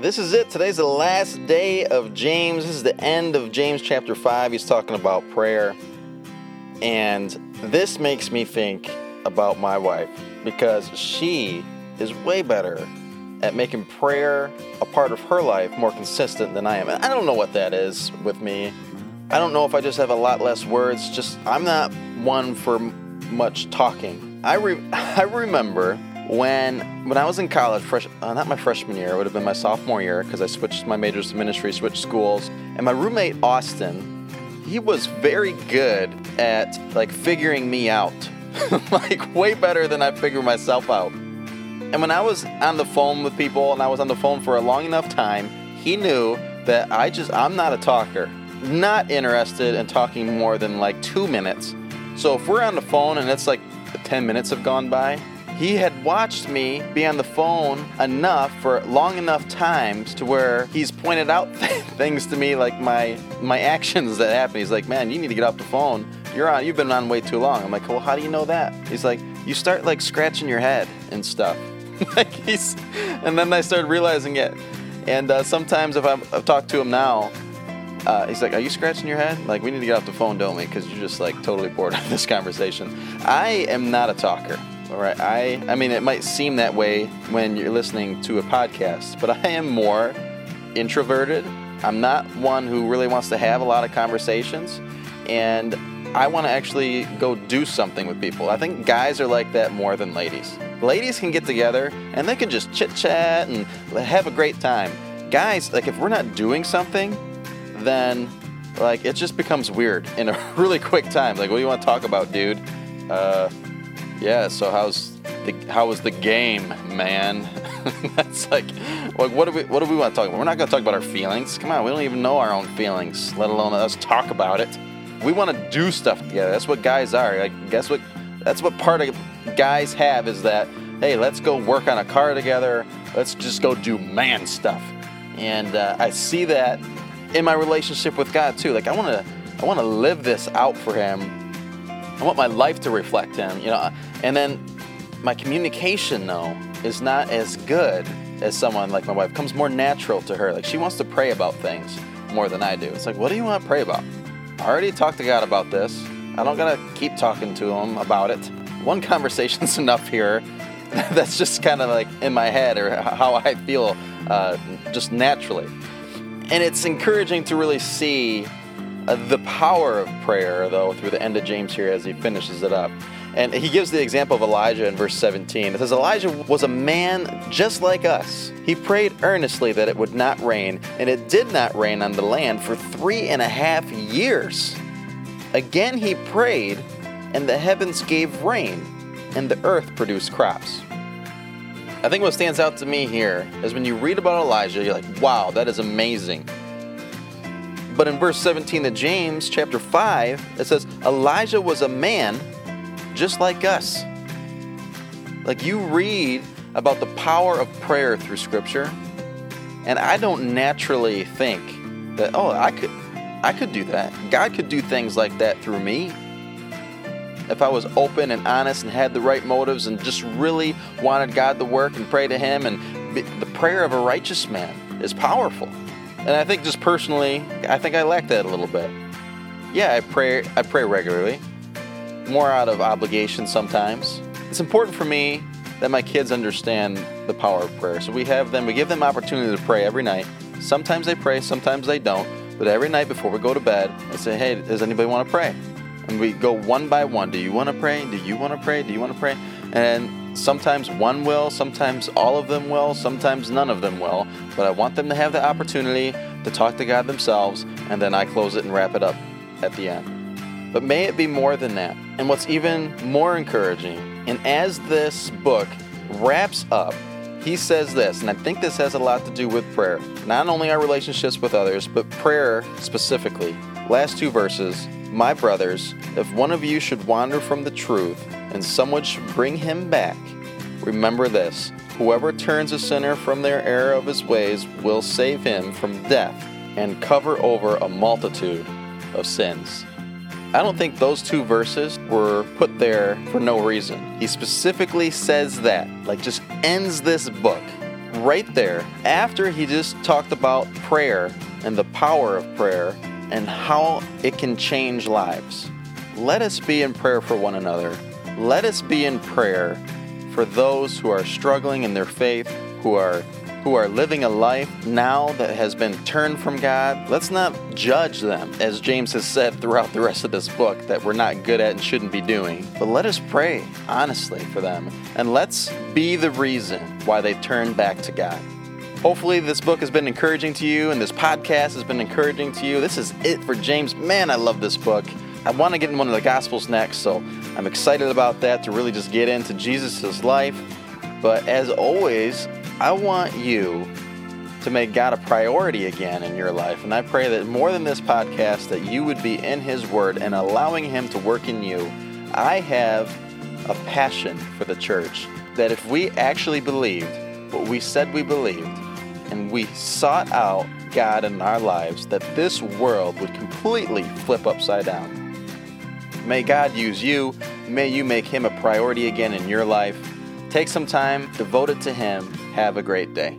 this is it. Today's the last day of James. This is the end of James chapter 5. He's talking about prayer. And this makes me think about my wife because she is way better at making prayer a part of her life more consistent than I am. And I don't know what that is with me. I don't know if I just have a lot less words. Just I'm not one for much talking. I re- I remember when when I was in college, fresh uh, not my freshman year, it would have been my sophomore year because I switched my majors to ministry, switched schools, and my roommate Austin, he was very good at like figuring me out, like way better than I figure myself out. And when I was on the phone with people and I was on the phone for a long enough time, he knew that I just I'm not a talker, not interested in talking more than like two minutes. So if we're on the phone and it's like 10 minutes have gone by, he had watched me be on the phone enough for long enough times to where he's pointed out things to me like my my actions that happen. He's like, "Man, you need to get off the phone. You're on. You've been on way too long." I'm like, "Well, how do you know that?" He's like, "You start like scratching your head and stuff." like he's, and then I started realizing it. And uh, sometimes if I've talked to him now, uh, he's like, "Are you scratching your head? Like, we need to get off the phone, don't we? Because you're just like totally bored of this conversation." I am not a talker. All right. I I mean, it might seem that way when you're listening to a podcast, but I am more introverted. I'm not one who really wants to have a lot of conversations, and I want to actually go do something with people. I think guys are like that more than ladies. Ladies can get together and they can just chit chat and have a great time. Guys, like if we're not doing something, then like it just becomes weird in a really quick time. Like, what do you want to talk about, dude? Uh, yeah. So how's the how was the game, man? That's like, like what do we what do we want to talk about? We're not going to talk about our feelings. Come on, we don't even know our own feelings, let alone us talk about it. We want to do stuff together. That's what guys are. Like, guess what? That's what part of guys have is that hey, let's go work on a car together. Let's just go do man stuff. And uh, I see that in my relationship with God too. Like I want to I want to live this out for him. I want my life to reflect him, you know. And then my communication though is not as good as someone like my wife. It comes more natural to her. Like she wants to pray about things more than I do. It's like, what do you want to pray about? I already talked to God about this. I don't gotta keep talking to him about it. One conversation's enough here. That's just kind of like in my head or how I feel uh, just naturally. And it's encouraging to really see uh, the power of prayer, though, through the end of James here as he finishes it up. And he gives the example of Elijah in verse 17. It says, Elijah was a man just like us. He prayed earnestly that it would not rain, and it did not rain on the land for three and a half years. Again he prayed, and the heavens gave rain, and the earth produced crops. I think what stands out to me here is when you read about Elijah, you're like, wow, that is amazing. But in verse 17 of James, chapter 5, it says, Elijah was a man just like us. Like you read about the power of prayer through Scripture, and I don't naturally think that, oh, I could. I could do that. God could do things like that through me if I was open and honest and had the right motives and just really wanted God to work and pray to Him. And the prayer of a righteous man is powerful. And I think just personally, I think I lack that a little bit. Yeah, I pray. I pray regularly, more out of obligation sometimes. It's important for me that my kids understand the power of prayer. So we have them. We give them opportunity to pray every night. Sometimes they pray, sometimes they don't. But every night before we go to bed, I say, "Hey, does anybody want to pray?" and we go one by one. Do you want to pray? Do you want to pray? Do you want to pray? And sometimes one will, sometimes all of them will, sometimes none of them will. But I want them to have the opportunity to talk to God themselves, and then I close it and wrap it up at the end. But may it be more than that. And what's even more encouraging, and as this book wraps up, he says this, and I think this has a lot to do with prayer. Not only our relationships with others, but prayer specifically. Last two verses my brothers, if one of you should wander from the truth, and someone should bring him back, remember this whoever turns a sinner from their error of his ways will save him from death and cover over a multitude of sins. I don't think those two verses were put there for no reason. He specifically says that, like, just ends this book right there, after he just talked about prayer and the power of prayer and how it can change lives, let us be in prayer for one another. Let us be in prayer for those who are struggling in their faith, who are who are living a life now that has been turned from God. Let's not judge them, as James has said throughout the rest of this book, that we're not good at and shouldn't be doing. But let us pray honestly for them, and let's be the reason why they turn back to God. Hopefully, this book has been encouraging to you, and this podcast has been encouraging to you. This is it for James. Man, I love this book. I want to get in one of the Gospels next, so I'm excited about that to really just get into Jesus' life. But as always, I want you to make God a priority again in your life. And I pray that more than this podcast, that you would be in His Word and allowing Him to work in you. I have a passion for the church that if we actually believed what we said we believed and we sought out God in our lives, that this world would completely flip upside down. May God use you. May you make Him a priority again in your life. Take some time, devote it to Him. Have a great day.